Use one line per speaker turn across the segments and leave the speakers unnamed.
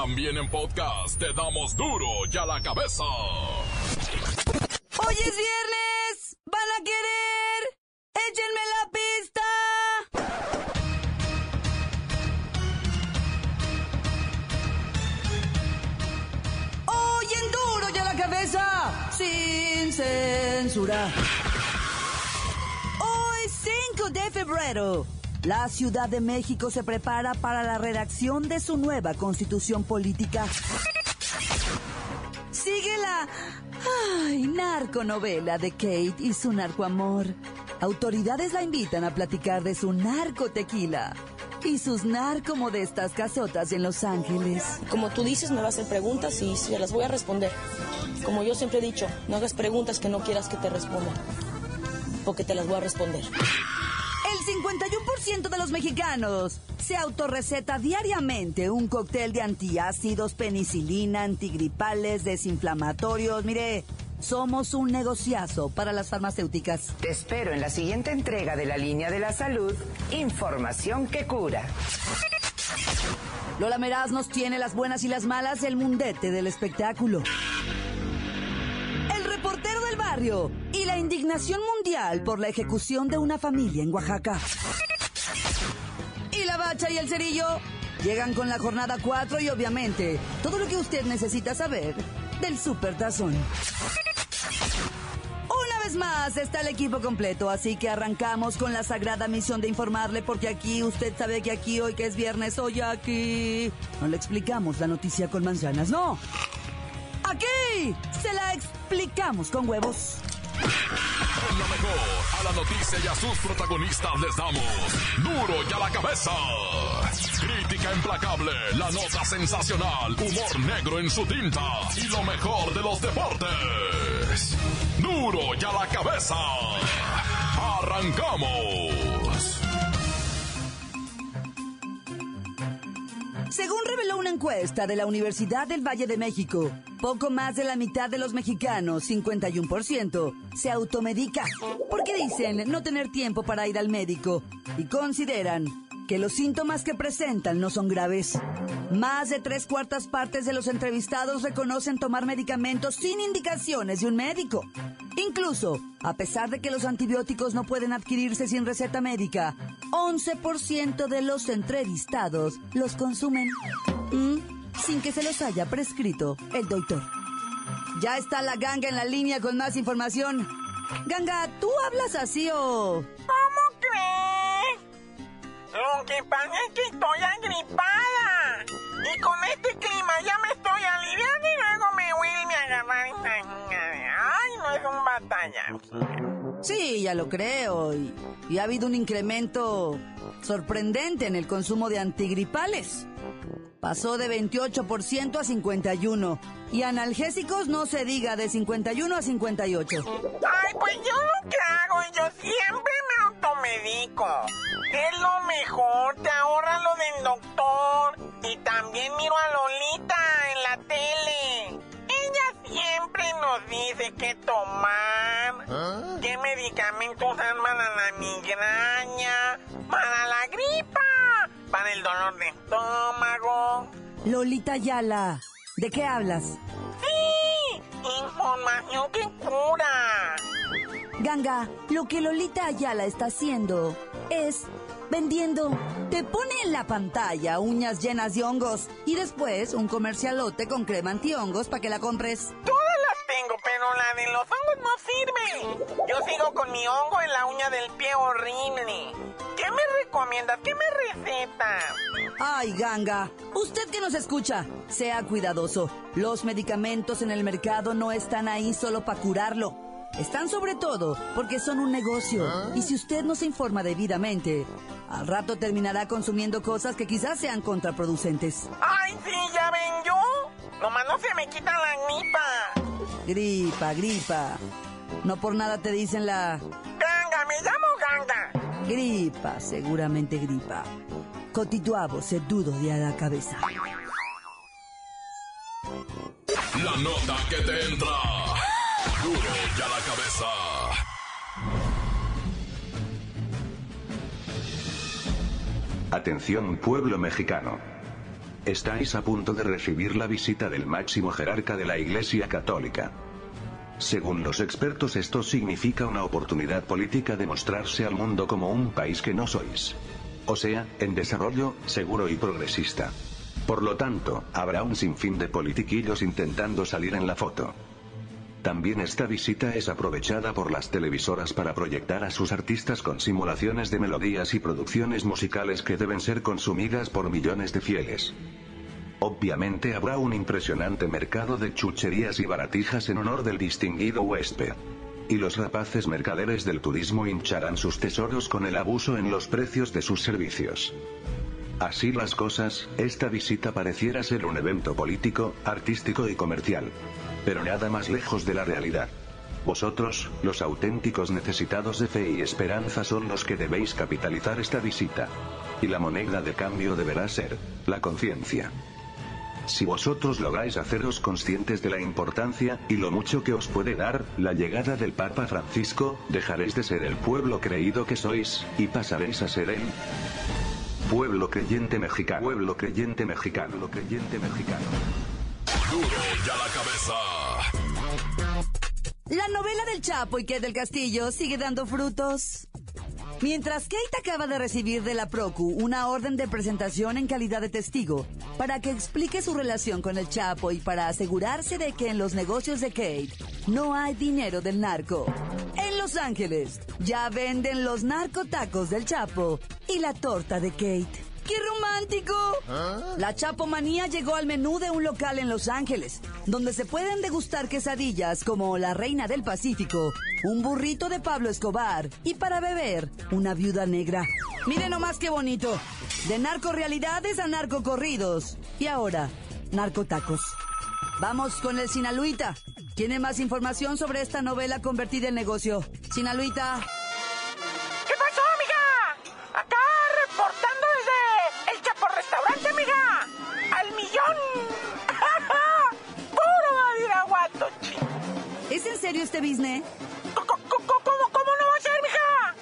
También en podcast te damos duro y a la cabeza.
Hoy es viernes. ¿Van a querer? Échenme la pista. Hoy en duro y a la cabeza. Sin censura. Hoy 5 de febrero. La Ciudad de México se prepara para la redacción de su nueva constitución política. Sigue la ay, narconovela de Kate y su narcoamor. Autoridades la invitan a platicar de su narco tequila y sus narcomodestas casotas en Los Ángeles.
Como tú dices, me vas a hacer preguntas y se las voy a responder. Como yo siempre he dicho, no hagas preguntas que no quieras que te responda. Porque te las voy a responder.
El 51% de los mexicanos se autorreceta diariamente un cóctel de antiácidos, penicilina, antigripales, desinflamatorios. Mire, somos un negociazo para las farmacéuticas.
Te espero en la siguiente entrega de la línea de la salud, información que cura.
Lola Meraz nos tiene las buenas y las malas del mundete del espectáculo. El reportero del barrio la indignación mundial por la ejecución de una familia en Oaxaca. Y la bacha y el cerillo llegan con la jornada 4 y obviamente todo lo que usted necesita saber del Super Tazón. Una vez más está el equipo completo, así que arrancamos con la sagrada misión de informarle porque aquí usted sabe que aquí hoy que es viernes, hoy aquí no le explicamos la noticia con manzanas, no. Aquí se la explicamos con huevos.
En la mejor, a la noticia y a sus protagonistas les damos duro y a la cabeza. Crítica implacable, la nota sensacional, humor negro en su tinta y lo mejor de los deportes. Duro y a la cabeza. Arrancamos.
Encuesta de la Universidad del Valle de México, poco más de la mitad de los mexicanos, 51%, se automedica porque dicen no tener tiempo para ir al médico y consideran que los síntomas que presentan no son graves. Más de tres cuartas partes de los entrevistados reconocen tomar medicamentos sin indicaciones de un médico. Incluso, a pesar de que los antibióticos no pueden adquirirse sin receta médica, 11% de los entrevistados los consumen mm, sin que se los haya prescrito el doctor. Ya está la ganga en la línea con más información. Ganga, ¿tú hablas así o...?
¿Cómo crees? Lo que pasa es que estoy agripada. Y con este clima ya me estoy aliviando y luego me vuelve a agarrar esta... Ay, no es un batalla.
Sí, ya lo creo. Y, y ha habido un incremento sorprendente en el consumo de antigripales. Pasó de 28% a 51%. Y analgésicos no se diga de 51 a 58.
Ay, pues yo lo que hago, yo siempre me automedico. Es lo mejor, te ahorra lo del doctor. Y también miro a Lolita en la tele. Siempre nos dice qué tomar, qué medicamentos usar para la migraña, para la gripa, para el dolor de estómago.
Lolita Yala, ¿de qué hablas?
¡Sí! Información que cura.
Ganga, lo que Lolita Ayala está haciendo es vendiendo. Te pone en la pantalla uñas llenas de hongos y después un comercialote con crema antihongos para que la compres.
Todas las tengo, pero la de los hongos no sirve. Yo sigo con mi hongo en la uña del pie horrible. ¿Qué me recomiendas? ¿Qué me recetas?
Ay, Ganga, usted que nos escucha, sea cuidadoso. Los medicamentos en el mercado no están ahí solo para curarlo. Están sobre todo porque son un negocio. Y si usted no se informa debidamente, al rato terminará consumiendo cosas que quizás sean contraproducentes.
¡Ay, sí, ya ven yo! Nomás no se me quita la gripa.
Gripa, gripa. No por nada te dicen la
Ganga, me llamo Ganga.
gripa, seguramente gripa. Cotituavo se dudo de a la cabeza.
La nota que te entra. Duro y a la cabeza.
Atención pueblo mexicano. Estáis a punto de recibir la visita del máximo jerarca de la Iglesia Católica. Según los expertos esto significa una oportunidad política de mostrarse al mundo como un país que no sois. O sea, en desarrollo, seguro y progresista. Por lo tanto, habrá un sinfín de politiquillos intentando salir en la foto. También esta visita es aprovechada por las televisoras para proyectar a sus artistas con simulaciones de melodías y producciones musicales que deben ser consumidas por millones de fieles. Obviamente habrá un impresionante mercado de chucherías y baratijas en honor del distinguido huésped. Y los rapaces mercaderes del turismo hincharán sus tesoros con el abuso en los precios de sus servicios. Así las cosas, esta visita pareciera ser un evento político, artístico y comercial. Pero nada más lejos de la realidad. Vosotros, los auténticos necesitados de fe y esperanza son los que debéis capitalizar esta visita. Y la moneda de cambio deberá ser, la conciencia. Si vosotros lográis haceros conscientes de la importancia, y lo mucho que os puede dar, la llegada del Papa Francisco, dejaréis de ser el pueblo creído que sois, y pasaréis a ser el pueblo creyente mexicano. Pueblo creyente mexicano. Pueblo creyente mexicano.
Duro ya la cabeza.
La novela del Chapo y que del Castillo sigue dando frutos. Mientras Kate acaba de recibir de la Procu una orden de presentación en calidad de testigo para que explique su relación con el Chapo y para asegurarse de que en los negocios de Kate no hay dinero del narco. Los Ángeles ya venden los narcotacos del Chapo y la torta de Kate. ¡Qué romántico! La chapomanía llegó al menú de un local en Los Ángeles, donde se pueden degustar quesadillas como la Reina del Pacífico, un burrito de Pablo Escobar y para beber, una viuda negra. Miren nomás qué bonito. De narcorealidades a narcocorridos. Y ahora, narcotacos. Vamos con el Sinaluita. ¿Tiene más información sobre esta novela convertida en negocio? Sinaluita.
¿Qué pasó, amiga? Acá reportando desde el Chapo Restaurante, amiga. Al millón. Puro badiraguato, chico.
¿Es en serio este business?
¿Cómo, cómo, cómo no va a ser, mija?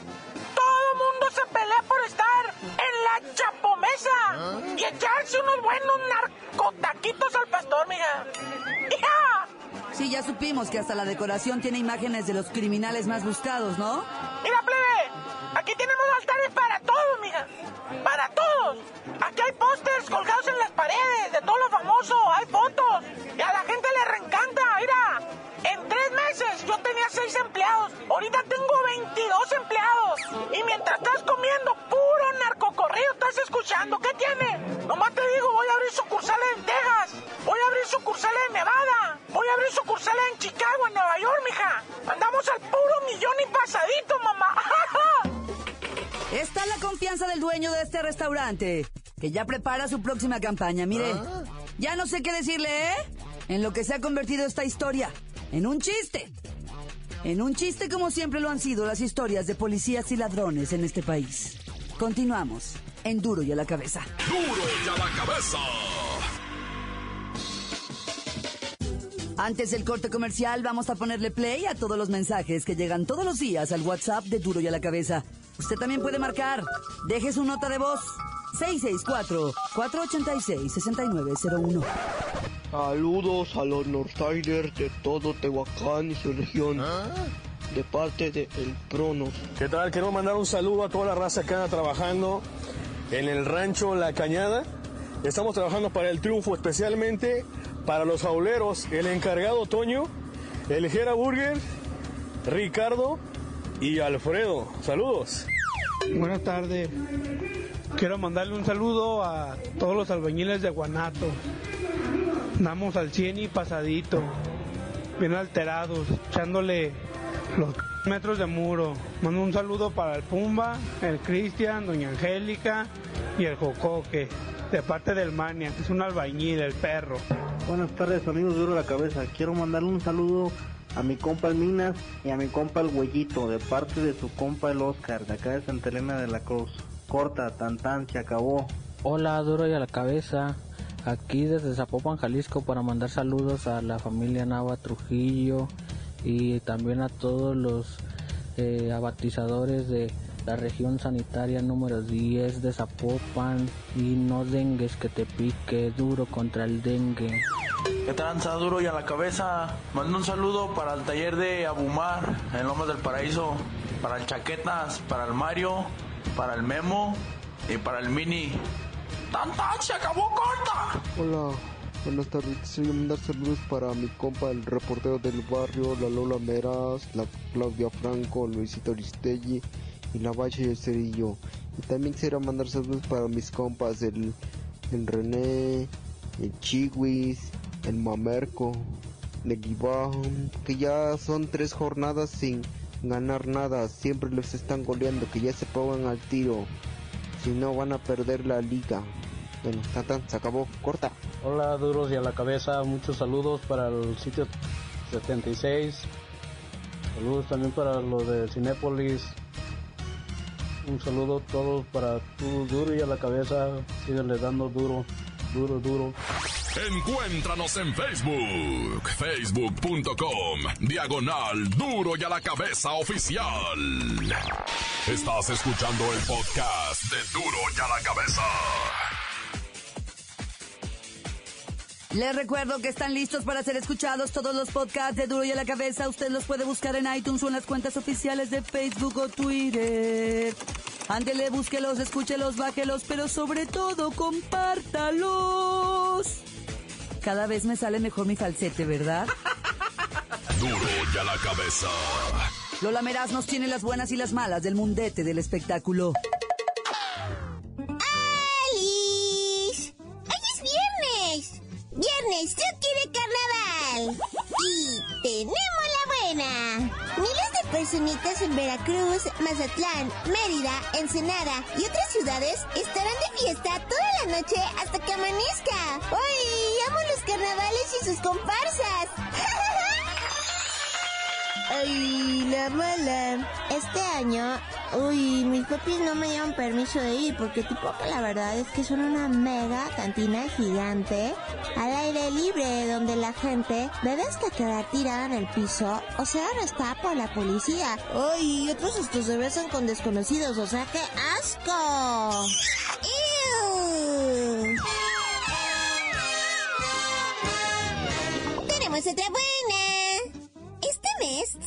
Todo mundo se pelea por estar en la chapomesa y echarse unos buenos narcotaquitos al pastor, mija. ¡Hija!
Sí, ya supimos que hasta la decoración tiene imágenes de los criminales más buscados, ¿no?
Mira, plebe, aquí tenemos altares para todos, mija. Para todos. Aquí hay pósters colgados en las paredes de todo lo famoso, hay fotos. Y a la gente le reencanta, mira. En tres meses yo tenía seis empleados. Ahorita tengo 22 empleados. Y mientras estás comiendo puro narcocorrido, estás escuchando. ¿Qué tiene? Nomás te digo, voy abrir sucursales en Texas. Voy a abrir sucursales en Nevada. Voy a abrir sucursales en Chicago, en Nueva York, mija. Andamos al puro millón y pasadito, mamá.
Está la confianza del dueño de este restaurante, que ya prepara su próxima campaña. Mire, ya no sé qué decirle, ¿eh? En lo que se ha convertido esta historia. En un chiste. En un chiste como siempre lo han sido las historias de policías y ladrones en este país. Continuamos en Duro y a la cabeza.
Duro ya la cabeza.
Antes del corte comercial vamos a ponerle play a todos los mensajes que llegan todos los días al WhatsApp de Duro y a la cabeza. Usted también puede marcar. Deje su nota de voz. 664-486-6901.
Saludos a los Northsiders de todo Tehuacán y su región. De parte de El Pronos.
¿Qué tal? Quiero mandar un saludo a toda la raza que anda trabajando en el rancho La Cañada. Estamos trabajando para el triunfo, especialmente para los jauleros. El encargado Toño, el Jera Burger, Ricardo y Alfredo. Saludos.
Buenas tardes. Quiero mandarle un saludo a todos los albañiles de Guanato. Damos al 100 y pasadito, bien alterados, echándole los metros de muro. Mando un saludo para el Pumba, el Cristian, Doña Angélica y el Jocoque, de parte del Mania, que es un albañil, el perro.
Buenas tardes, amigos de Duro la Cabeza. Quiero mandarle un saludo a mi compa el Minas y a mi compa el Huellito, de parte de su compa el Oscar, de acá de Santa Elena de la Cruz. Corta, tan tan, se acabó.
Hola, duro y a la cabeza. Aquí desde Zapopan, Jalisco, para mandar saludos a la familia Nava Trujillo y también a todos los eh, abatizadores de la región sanitaria número 10 de Zapopan y no dengues que te pique duro contra el dengue.
¿Qué tranza duro y a la cabeza? Mando un saludo para el taller de Abumar en Lomas del Paraíso, para el Chaquetas, para el Mario, para el Memo y para el Mini. ¡Tan, tan! ¡Se acabó corta!
Hola, buenas tardes. Quisiera mandar saludos para mi compa, el reportero del barrio, la Lola Meras, la Claudia Franco, Luisito Aristegui y la Bacha y el Cerillo. Y también quisiera mandar saludos para mis compas, el, el René, el Chiwis, el Mamerco, Iván, que ya son tres jornadas sin ganar nada. Siempre los están goleando, que ya se pongan al tiro. Si no, van a perder la liga. Bueno, se acabó, corta.
Hola, duros y a la cabeza, muchos saludos para el sitio 76. Saludos también para los de Cinépolis. Un saludo a todos para tu duro y a la cabeza. Síguele dando duro, duro, duro.
Encuéntranos en Facebook, facebook.com, diagonal duro y a la cabeza oficial. Estás escuchando el podcast de duro y a la cabeza.
Les recuerdo que están listos para ser escuchados todos los podcasts de Duro y a la Cabeza. Usted los puede buscar en iTunes o en las cuentas oficiales de Facebook o Twitter. Ándele, búsquelos, escúchelos, bájelos, pero sobre todo compártalos. Cada vez me sale mejor mi falsete, ¿verdad?
Duro y a la cabeza.
Lola Meraz nos tiene las buenas y las malas del mundete del espectáculo.
¡Viernes, yo quiero carnaval! Y tenemos la buena. Miles de personitas en Veracruz, Mazatlán, Mérida, Ensenada y otras ciudades estarán de fiesta toda la noche hasta que amanezca. ¡Uy! ¡Amo los carnavales y sus comparsas! Ay, la mala. Este año, uy, mis papis no me dieron permiso de ir porque tipo que la verdad es que son una mega cantina gigante al aire libre donde la gente bebe hasta quedar tirada en el piso o sea arrestada por la policía. Uy, y otros estos se besan con desconocidos, o sea que asco. ¡Ew! Tenemos otra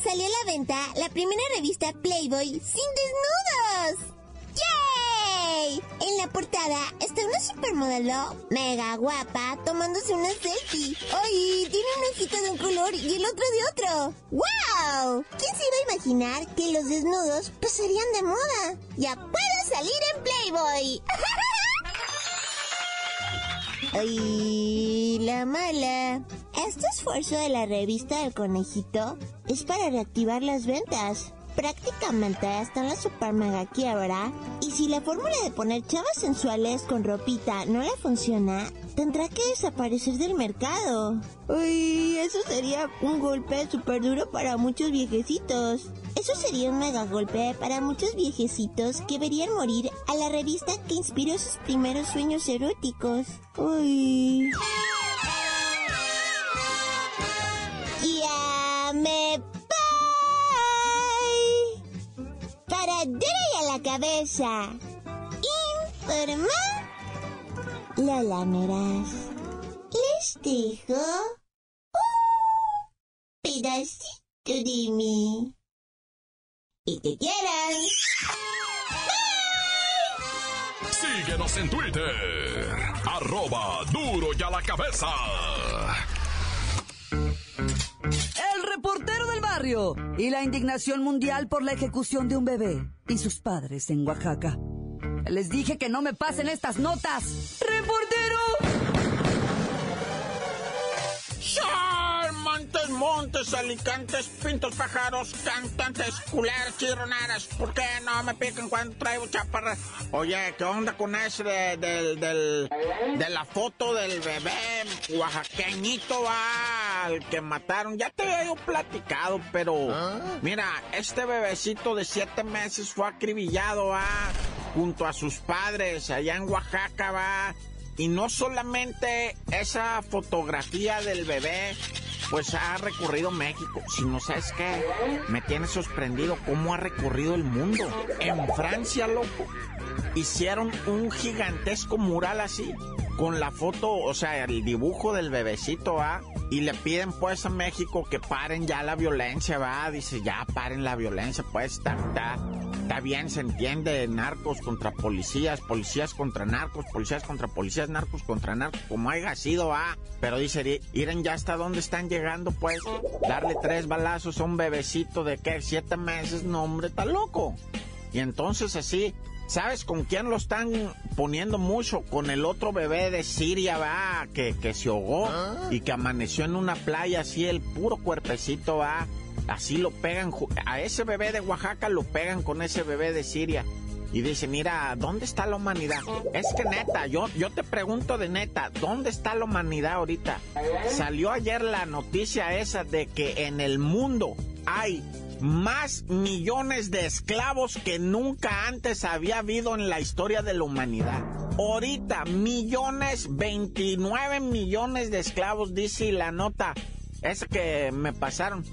salió a la venta la primera revista Playboy sin desnudos. ¡Yay! En la portada está una supermodelo mega guapa tomándose una selfie. ¡Ay! Tiene un ojito de un color y el otro de otro. ¡Wow! ¿Quién se iba a imaginar que los desnudos pasarían de moda? ¡Ya puedo salir en Playboy! ¡Ay! La mala. Este esfuerzo de la revista del conejito es para reactivar las ventas. Prácticamente está en la super mega quiebra. Y si la fórmula de poner chavas sensuales con ropita no le funciona, tendrá que desaparecer del mercado. Uy, eso sería un golpe súper duro para muchos viejecitos. Eso sería un mega golpe para muchos viejecitos que verían morir a la revista que inspiró sus primeros sueños eróticos. Uy. Ya me voy. Para duro y a la cabeza. Informa. Lola Meraz. Les dejo un pedacito de mí. Y te quieran.
Síguenos en Twitter. Arroba duro y a la cabeza.
El reportero del barrio y la indignación mundial por la ejecución de un bebé y sus padres en Oaxaca. Les dije que no me pasen estas notas. ¡Reportero!
Montes, montes, alicantes, pintos, pájaros, cantantes, culeras, chirronaras. ¿Por qué no me pican cuando traigo chaparras? Oye, ¿qué onda con ese de, del- del- de la foto del bebé oaxaqueñito, va, al que mataron? Ya te había yo platicado, pero mira, este bebecito de siete meses fue acribillado, va, junto a sus padres allá en Oaxaca, va. Y no solamente esa fotografía del bebé,
pues ha recorrido México. Si no sabes qué, me tiene sorprendido cómo ha recorrido el mundo. En Francia, loco, hicieron un gigantesco mural así, con la foto, o sea, el dibujo del bebecito, ¿va? Y le piden pues a México que paren ya la violencia, ¿va? Dice, ya paren la violencia, pues está, está, está bien, se entiende, narcos contra policías, policías contra narcos, policías contra policías, narcos contra narcos, como haya sido, ¿va? Pero dice, miren ya hasta dónde están llegando, pues, darle tres balazos a un bebecito de, ¿qué? Siete meses, no, hombre, está loco. Y entonces así, ¿sabes con quién lo están poniendo mucho? Con el otro bebé de Siria, va, que, que se ahogó y que amaneció en una playa así, el puro cuerpecito, va. Así lo pegan, a ese bebé de Oaxaca lo pegan con ese bebé de Siria. Y dice, mira, ¿dónde está la humanidad? Es que neta, yo, yo te pregunto de neta, ¿dónde está la humanidad ahorita? Salió ayer la noticia esa de que en el mundo hay más millones de esclavos que nunca antes había habido en la historia de la humanidad. Ahorita, millones, 29 millones de esclavos, dice la nota. Es que me pasaron.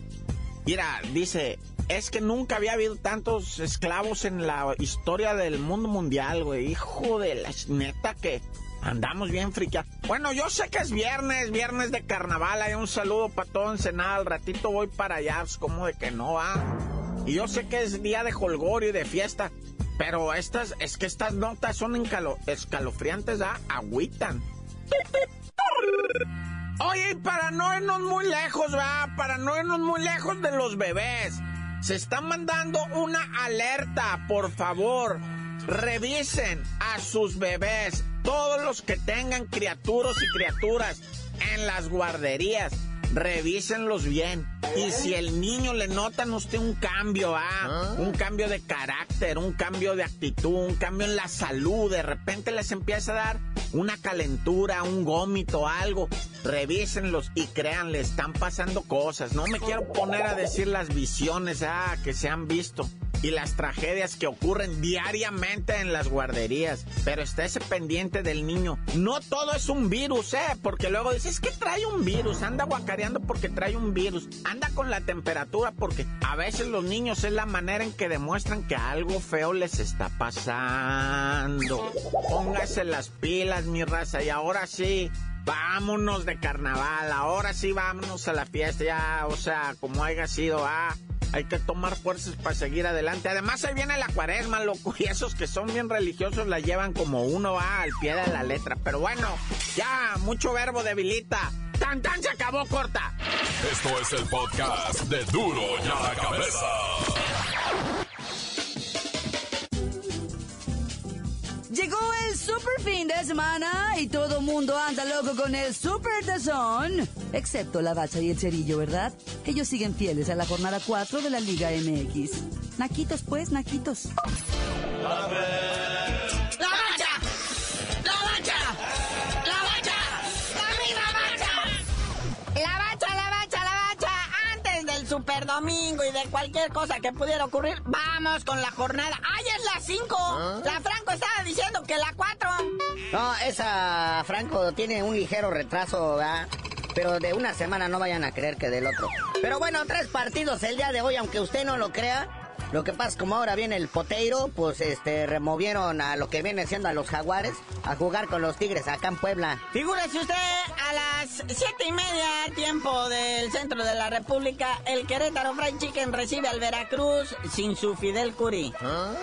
Mira, dice, es que nunca había habido tantos esclavos en la historia del mundo mundial, güey. Hijo de la neta que andamos bien friqueados. Bueno, yo sé que es viernes, viernes de carnaval. Hay un saludo para todo Ensenada. Al ratito voy para allá, pues, como de que no va. Y yo sé que es día de holgorio y de fiesta. Pero estas, es que estas notas son escalofriantes, ¿ah? Agüitan. Oye, y para no irnos muy lejos, va, para no irnos muy lejos de los bebés, se está mandando una alerta, por favor. Revisen a sus bebés, todos los que tengan criaturas y criaturas en las guarderías. Revísenlos bien. Y si el niño le notan usted un cambio, ah, un cambio de carácter, un cambio de actitud, un cambio en la salud, de repente les empieza a dar una calentura, un gómito, algo, revísenlos y créanle, están pasando cosas. No me quiero poner a decir las visiones ah, que se han visto y las tragedias que ocurren diariamente en las guarderías. Pero estése pendiente del niño. No todo es un virus, ¿eh? Porque luego dices, es que trae un virus, anda guacareando porque trae un virus, anda con la temperatura porque a veces los niños es la manera en que demuestran que algo feo les está pasando. Póngase las pilas, mi raza, y ahora sí. Vámonos de carnaval, ahora sí vámonos a la fiesta, ya, o sea, como haya sido, ah, hay que tomar fuerzas para seguir adelante. Además, ahí viene la cuaresma, loco, y esos que son bien religiosos la llevan como uno va al pie de la letra. Pero bueno, ya, mucho verbo debilita. ¡Tan, tan! Se acabó corta.
Esto es el podcast de Duro y a la Cabeza.
Llegó el super fin de semana y todo mundo anda loco con el super tazón. Excepto la bacha y el cerillo, ¿verdad? Ellos siguen fieles a la jornada 4 de la Liga MX. Naquitos, pues, naquitos.
¡La
super domingo y de cualquier cosa que pudiera ocurrir, vamos con la jornada. ¡Ay, es la 5! La Franco estaba diciendo que la 4.
No, esa, Franco, tiene un ligero retraso, ¿verdad? Pero de una semana no vayan a creer que del otro. Pero bueno, tres partidos el día de hoy, aunque usted no lo crea. Lo que pasa es como ahora viene el poteiro, pues este removieron a lo que viene siendo a los jaguares a jugar con los tigres acá en Puebla.
Figúrese usted, a las siete y media, tiempo del centro de la República, el Querétaro Fried Chicken recibe al Veracruz sin su Fidel Curi.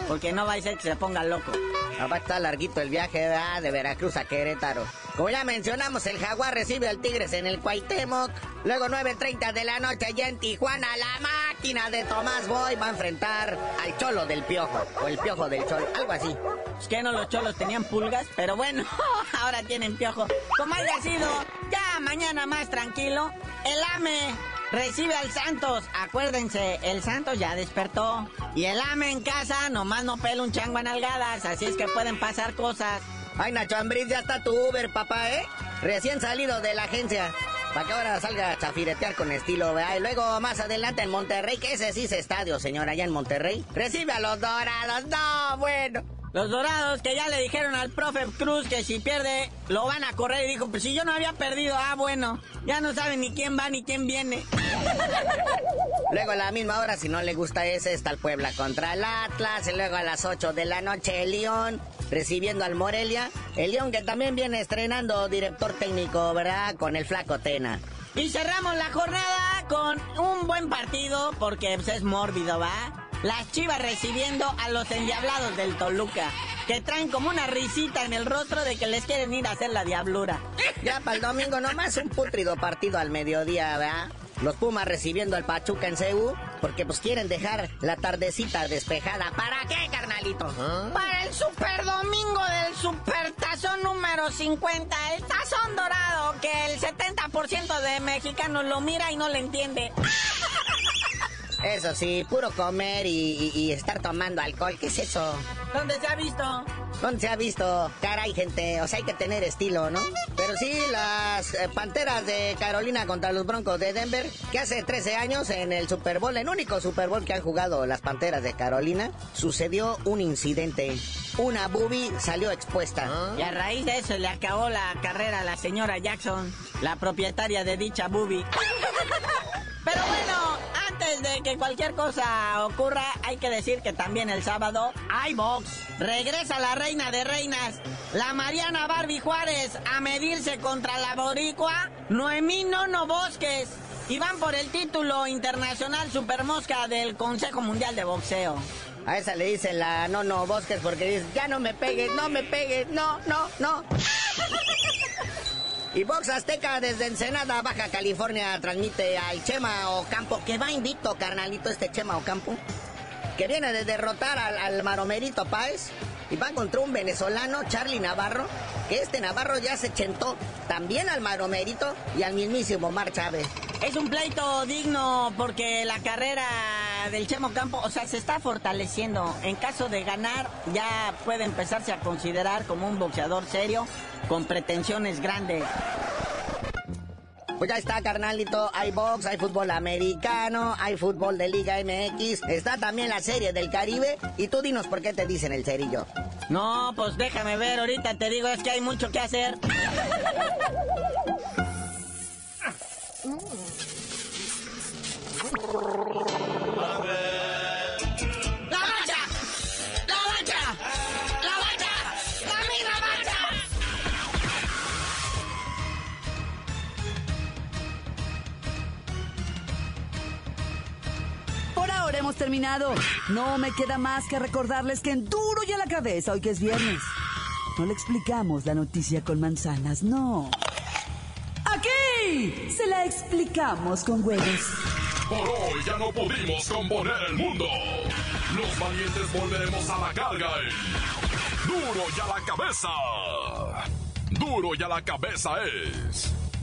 Porque no va a ser que se ponga loco.
Ah, Va a estar larguito el viaje ¿verdad? de Veracruz a Querétaro. Como ya mencionamos, el Jaguar recibe al Tigres en el Cuauhtémoc. Luego 9.30 de la noche allá en Tijuana, la máquina de Tomás Boy va a enfrentar al Cholo del Piojo. O el Piojo del Cholo, algo así.
Es que no los cholos tenían pulgas, pero bueno, ahora tienen piojo. Como haya sido, ya mañana más tranquilo, el AME recibe al Santos. Acuérdense, el Santos ya despertó. Y el AME en casa nomás no pela un chango a nalgadas, así es que pueden pasar cosas.
Ay, Nacho Ambriz, ya está tu Uber, papá, ¿eh? Recién salido de la agencia. Para que ahora salga a chafiretear con estilo, ¿verdad? Y luego más adelante en Monterrey, que ese sí es estadio, señor, allá en Monterrey. Recibe a los dorados. No, bueno.
Los dorados que ya le dijeron al profe Cruz que si pierde lo van a correr y dijo, pues si yo no había perdido, ah bueno, ya no saben ni quién va ni quién viene.
Luego a la misma hora, si no le gusta ese, está el Puebla contra el Atlas. Y luego a las 8 de la noche el León recibiendo al Morelia. El León que también viene estrenando director técnico, ¿verdad? Con el flaco Tena.
Y cerramos la jornada con un buen partido porque pues, es mórbido, ¿va? Las chivas recibiendo a los endiablados del Toluca, que traen como una risita en el rostro de que les quieren ir a hacer la diablura.
Ya para el domingo nomás un putrido partido al mediodía, ¿verdad? Los Pumas recibiendo al Pachuca en CEU, porque pues quieren dejar la tardecita despejada. ¿Para qué, carnalito?
Para el super domingo del supertazón número 50, el tazón dorado, que el 70% de mexicanos lo mira y no le entiende.
Eso sí, puro comer y, y, estar tomando alcohol, ¿qué es eso?
¿Dónde se ha visto?
¿Dónde se ha visto? Caray, gente, o sea, hay que tener estilo, ¿no? Pero sí, las eh, Panteras de Carolina contra los Broncos de Denver, que hace 13 años en el Super Bowl, el único Super Bowl que han jugado las Panteras de Carolina, sucedió un incidente. Una boobie salió expuesta.
Y a raíz de eso le acabó la carrera a la señora Jackson, la propietaria de dicha boobie. Pero bueno, antes de que cualquier cosa ocurra, hay que decir que también el sábado hay box. Regresa la reina de reinas, la Mariana Barbie Juárez, a medirse contra la boricua Noemí Nono Bosques. Y van por el título internacional Supermosca del Consejo Mundial de Boxeo.
A esa le dicen la Nono Bosques porque dice, ya no me pegues, no me pegues, no, no, no. Y Box Azteca desde Ensenada, Baja California, transmite al Chema Ocampo, que va invicto, carnalito, este Chema Ocampo, que viene de derrotar al, Maromerito Páez. Y va contra un venezolano, Charlie Navarro, que este Navarro ya se chentó también al Maromerito y al mismísimo Mar Chávez.
Es un pleito digno porque la carrera del Chemo Campo, o sea, se está fortaleciendo. En caso de ganar, ya puede empezarse a considerar como un boxeador serio con pretensiones grandes.
Pues ya está, carnalito. Hay box, hay fútbol americano, hay fútbol de Liga MX. Está también la serie del Caribe. Y tú dinos por qué te dicen el cerillo.
No, pues déjame ver, ahorita te digo, es que hay mucho que hacer.
terminado. No me queda más que recordarles que en duro y a la cabeza, hoy que es viernes, no le explicamos la noticia con manzanas, no. Aquí se la explicamos con huevos.
Por hoy ya no pudimos componer el mundo. Los valientes volveremos a la carga. Duro y a la cabeza. Duro y a la cabeza es.